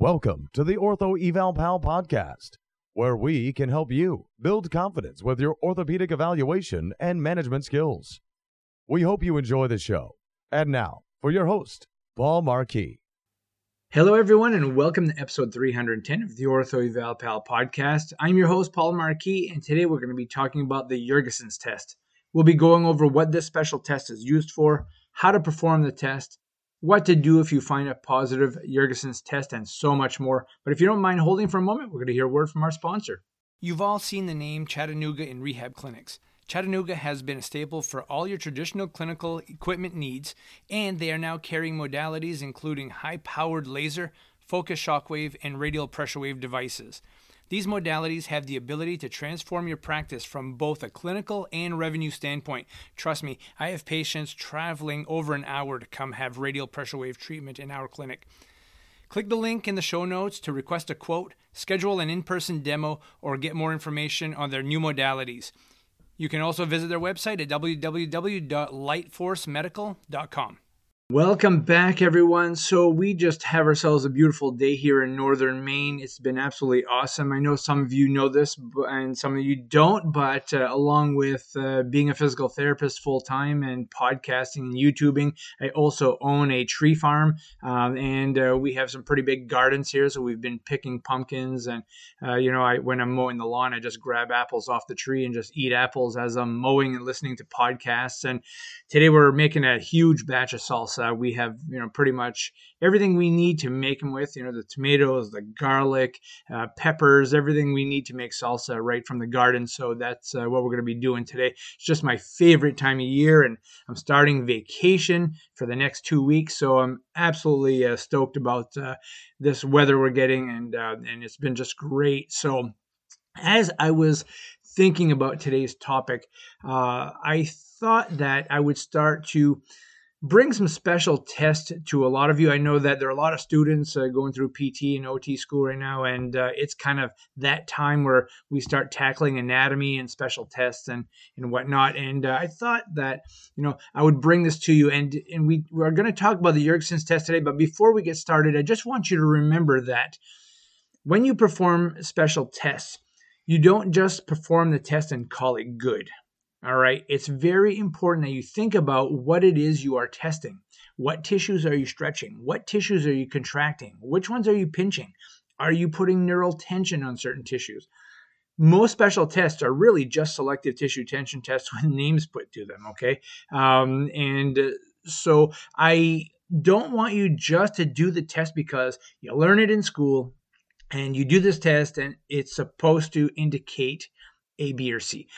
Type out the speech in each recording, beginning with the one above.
Welcome to the Ortho Eval Pal podcast, where we can help you build confidence with your orthopedic evaluation and management skills. We hope you enjoy the show. And now, for your host, Paul Marquis. Hello, everyone, and welcome to episode 310 of the Ortho Eval Pal podcast. I'm your host, Paul Marquis, and today we're going to be talking about the Yergason's test. We'll be going over what this special test is used for, how to perform the test, what to do if you find a positive Yergason's test, and so much more. But if you don't mind holding for a moment, we're going to hear a word from our sponsor. You've all seen the name Chattanooga in rehab clinics. Chattanooga has been a staple for all your traditional clinical equipment needs, and they are now carrying modalities including high powered laser, focus shockwave, and radial pressure wave devices. These modalities have the ability to transform your practice from both a clinical and revenue standpoint. Trust me, I have patients traveling over an hour to come have radial pressure wave treatment in our clinic. Click the link in the show notes to request a quote, schedule an in person demo, or get more information on their new modalities. You can also visit their website at www.lightforcemedical.com. Welcome back, everyone. So, we just have ourselves a beautiful day here in northern Maine. It's been absolutely awesome. I know some of you know this and some of you don't, but uh, along with uh, being a physical therapist full time and podcasting and YouTubing, I also own a tree farm um, and uh, we have some pretty big gardens here. So, we've been picking pumpkins. And, uh, you know, I, when I'm mowing the lawn, I just grab apples off the tree and just eat apples as I'm mowing and listening to podcasts. And today we're making a huge batch of salsa salsa. We have, you know, pretty much everything we need to make them with. You know, the tomatoes, the garlic, uh, peppers, everything we need to make salsa right from the garden. So that's uh, what we're going to be doing today. It's just my favorite time of year, and I'm starting vacation for the next two weeks. So I'm absolutely uh, stoked about uh, this weather we're getting, and uh, and it's been just great. So as I was thinking about today's topic, uh, I thought that I would start to bring some special tests to a lot of you. I know that there are a lot of students uh, going through PT and OT school right now, and uh, it's kind of that time where we start tackling anatomy and special tests and and whatnot. And uh, I thought that you know I would bring this to you, and and we we're going to talk about the Yergason's test today. But before we get started, I just want you to remember that when you perform special tests, you don't just perform the test and call it good. All right. It's very important that you think about what it is you are testing. What tissues are you stretching? What tissues are you contracting? Which ones are you pinching? Are you putting neural tension on certain tissues? Most special tests are really just selective tissue tension tests with names put to them. Okay. Um, and uh, so I don't want you just to do the test because you learn it in school and you do this test and it's supposed to indicate A, B, or C.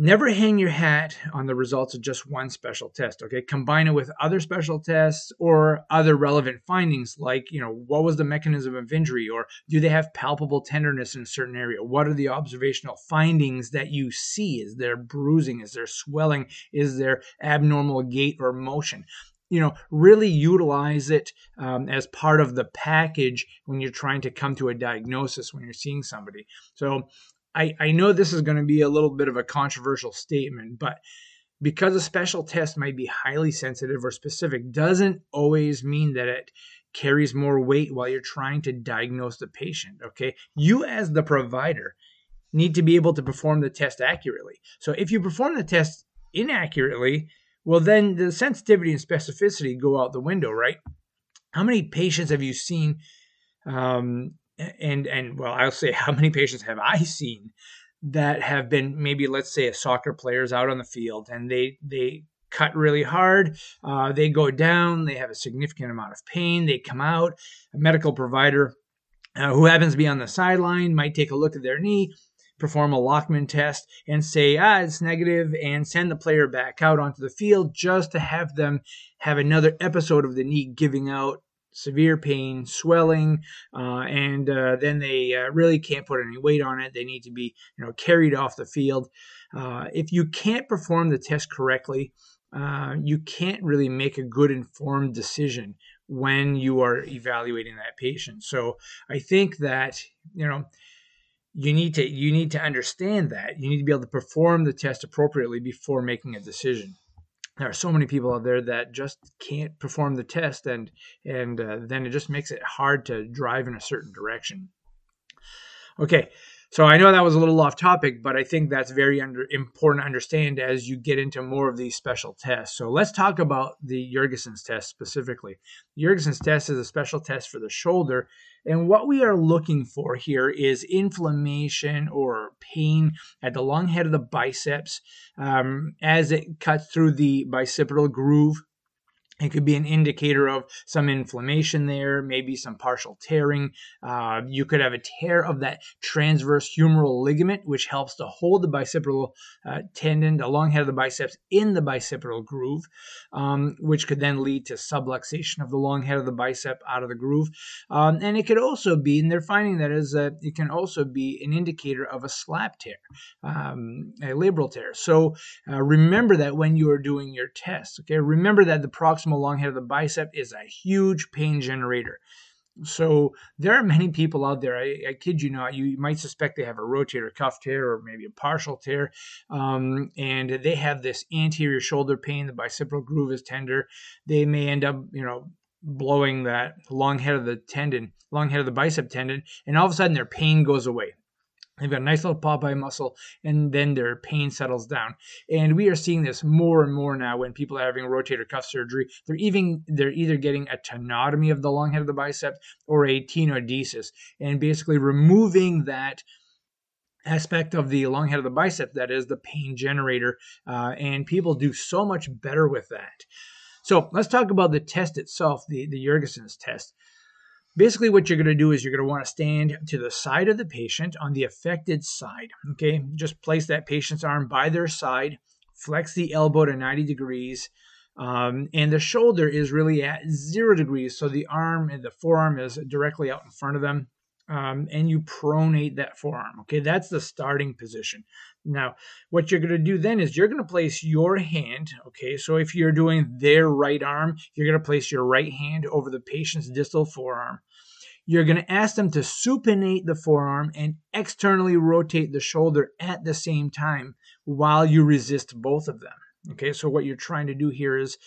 Never hang your hat on the results of just one special test, okay? Combine it with other special tests or other relevant findings like, you know, what was the mechanism of injury or do they have palpable tenderness in a certain area? What are the observational findings that you see? Is there bruising? Is there swelling? Is there abnormal gait or motion? you know really utilize it um, as part of the package when you're trying to come to a diagnosis when you're seeing somebody so I, I know this is going to be a little bit of a controversial statement, but because a special test might be highly sensitive or specific doesn't always mean that it carries more weight while you're trying to diagnose the patient. Okay. You, as the provider, need to be able to perform the test accurately. So if you perform the test inaccurately, well, then the sensitivity and specificity go out the window, right? How many patients have you seen um, and and well i'll say how many patients have i seen that have been maybe let's say a soccer players out on the field and they they cut really hard uh, they go down they have a significant amount of pain they come out. A medical provider uh, who happens to be on the sideline might take a look at their knee perform a Lachman test and say, ah, it's negative, and send the player back out onto the field just to have them have another episode of the knee giving out severe pain, swelling, uh, and uh, then they uh, really can't put any weight on it. They need to be, you know, carried off the field. Uh, if you can't perform the test correctly, uh, you can't really make a good informed decision when you are evaluating that patient. So I think that you know you need to you need to understand that you need to be able to perform the test appropriately before making a decision. There are so many people out there that just can't perform the test and and uh, then it just makes it hard to drive in a certain direction. Okay so i know that was a little off topic but i think that's very under, important to understand as you get into more of these special tests. So let's talk about the Yergason's test specifically. The Yergason's test is a special test for the shoulder and what we are looking for here is inflammation or pain at the long head of the biceps um, as it cuts through the bicipital groove it could be an indicator of some inflammation there, maybe some partial tearing. Uh, you could have a tear of that transverse humeral ligament, which helps to hold the bicipital uh, tendon, the long head of the biceps, in the bicipital groove, um, which could then lead to subluxation of the long head of the bicep out of the groove. Um, and it could also be, and they're finding that is that it can also be an indicator of a slap tear, um, a labral tear. So uh, remember that when you are doing your test. Okay, remember that the proximal proximal long head of the bicep is a huge pain generator. So there are many people out there. I, I, kid you not. You might suspect they have a rotator cuff tear or maybe a partial tear, um, and they have this anterior shoulder pain. The bicipital groove is tender. They may end up, you know, blowing that long head of the tendon, long head of the bicep tendon, and all of a sudden their pain goes away. They've got a nice little Popeye muscle, and then their pain settles down. And we are seeing this more and more now when people are having rotator cuff surgery. They're even they're either getting a tenotomy of the long head of the bicep or a tenodesis, and basically removing that aspect of the long head of the bicep that is the pain generator. Uh, and people do so much better with that. So let's talk about the test itself, the the Yergason's test. Basically, what you're going to do is you're going to want to stand to the side of the patient on the affected side. Okay, just place that patient's arm by their side, flex the elbow to 90 degrees, um, and the shoulder is really at zero degrees. So the arm and the forearm is directly out in front of them. Um, and you pronate that forearm. Okay, that's the starting position. Now, what you're going to do then is you're going to place your hand. Okay, so if you're doing their right arm, you're going to place your right hand over the patient's distal forearm. You're going to ask them to supinate the forearm and externally rotate the shoulder at the same time while you resist both of them. Okay, so what you're trying to do here is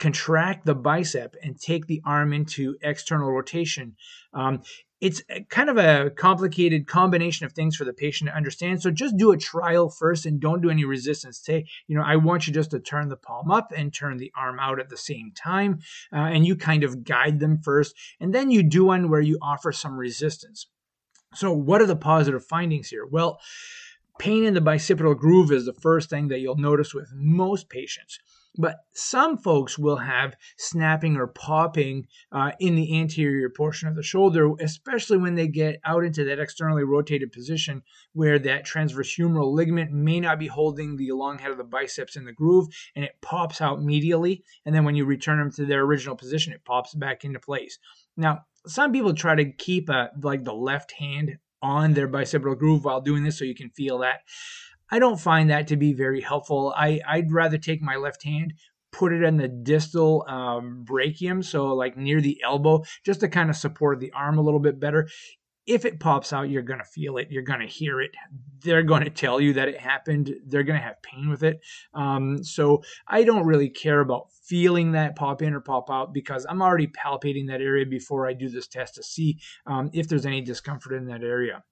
contract the bicep and take the arm into external rotation. Um, it's kind of a complicated combination of things for the patient to understand. So just do a trial first and don't do any resistance. Say, you know, I want you just to turn the palm up and turn the arm out at the same time. Uh, and you kind of guide them first. And then you do one where you offer some resistance. So, what are the positive findings here? Well, pain in the bicipital groove is the first thing that you'll notice with most patients. But some folks will have snapping or popping uh, in the anterior portion of the shoulder, especially when they get out into that externally rotated position where that transverse humeral ligament may not be holding the long head of the biceps in the groove and it pops out medially. And then when you return them to their original position, it pops back into place. Now, some people try to keep a, like the left hand on their bicipital groove while doing this so you can feel that. I don't find that to be very helpful. I, I'd rather take my left hand, put it in the distal um, brachium, so like near the elbow, just to kind of support the arm a little bit better. If it pops out, you're going to feel it. You're going to hear it. They're going to tell you that it happened. They're going to have pain with it. Um, so I don't really care about feeling that pop in or pop out because I'm already palpating that area before I do this test to see um, if there's any discomfort in that area.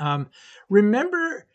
Um, remember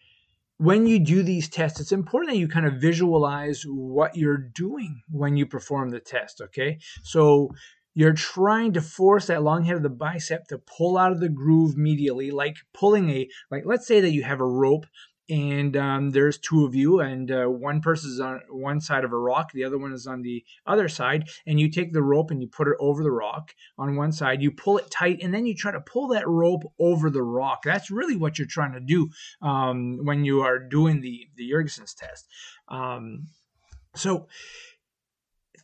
when you do these tests, it's important that you kind of visualize what you're doing when you perform the test. Okay. So you're trying to force that long head of the bicep to pull out of the groove medially, like pulling a, like, let's say that you have a rope and um, there's two of you and uh, one person is on one side of a rock the other one is on the other side and you take the rope and you put it over the rock on one side. You pull it tight and then you try to pull that rope over the rock. That's really what you're trying to do um, when you are doing the the Yergason's test. Um, so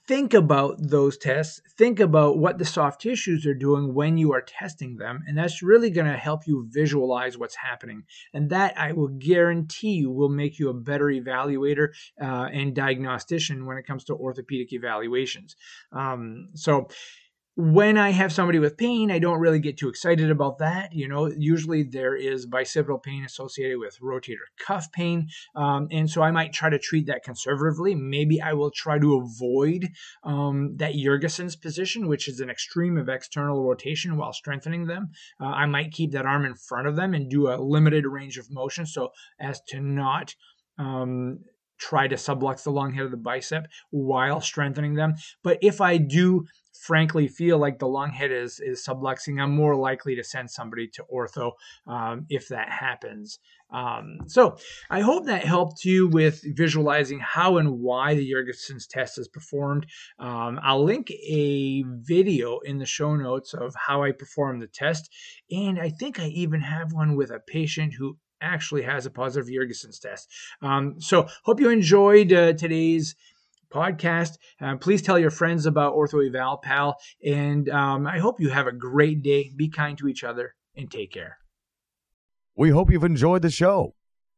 think about those tests. Think about what the soft tissues are doing when you are testing them. And that's really going to help you visualize what's happening. And that I will guarantee you will make you a better evaluator uh, and diagnostician when it comes to orthopedic evaluations. Um, so, when I have somebody with pain, I don't really get too excited about that. You know, usually there is bicipital pain associated with rotator cuff pain. Um, and so I might try to treat that conservatively. Maybe I will try to avoid um, that Yergason's position, which is an extreme of external rotation while strengthening them. Uh, I might keep that arm in front of them and do a limited range of motion so as to not. Um, try to sublux the long head of the bicep while strengthening them. But if I do frankly feel like the long head is is subluxing, I'm more likely to send somebody to ortho um, if that happens. Um, so I hope that helped you with visualizing how and why the Yergason's test is performed. Um, I'll link a video in the show notes of how I perform the test, and I think I even have one with a patient who actually has a positive Yergason's test. Um, so hope you enjoyed uh, today's podcast. Uh, please tell your friends about Ortho Eval Pal, and um, I hope you have a great day. Be kind to each other and take care. We hope you've enjoyed the show.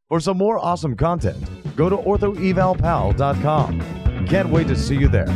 For some more awesome content, go to orthoevalpal.com. Can't wait to see you there.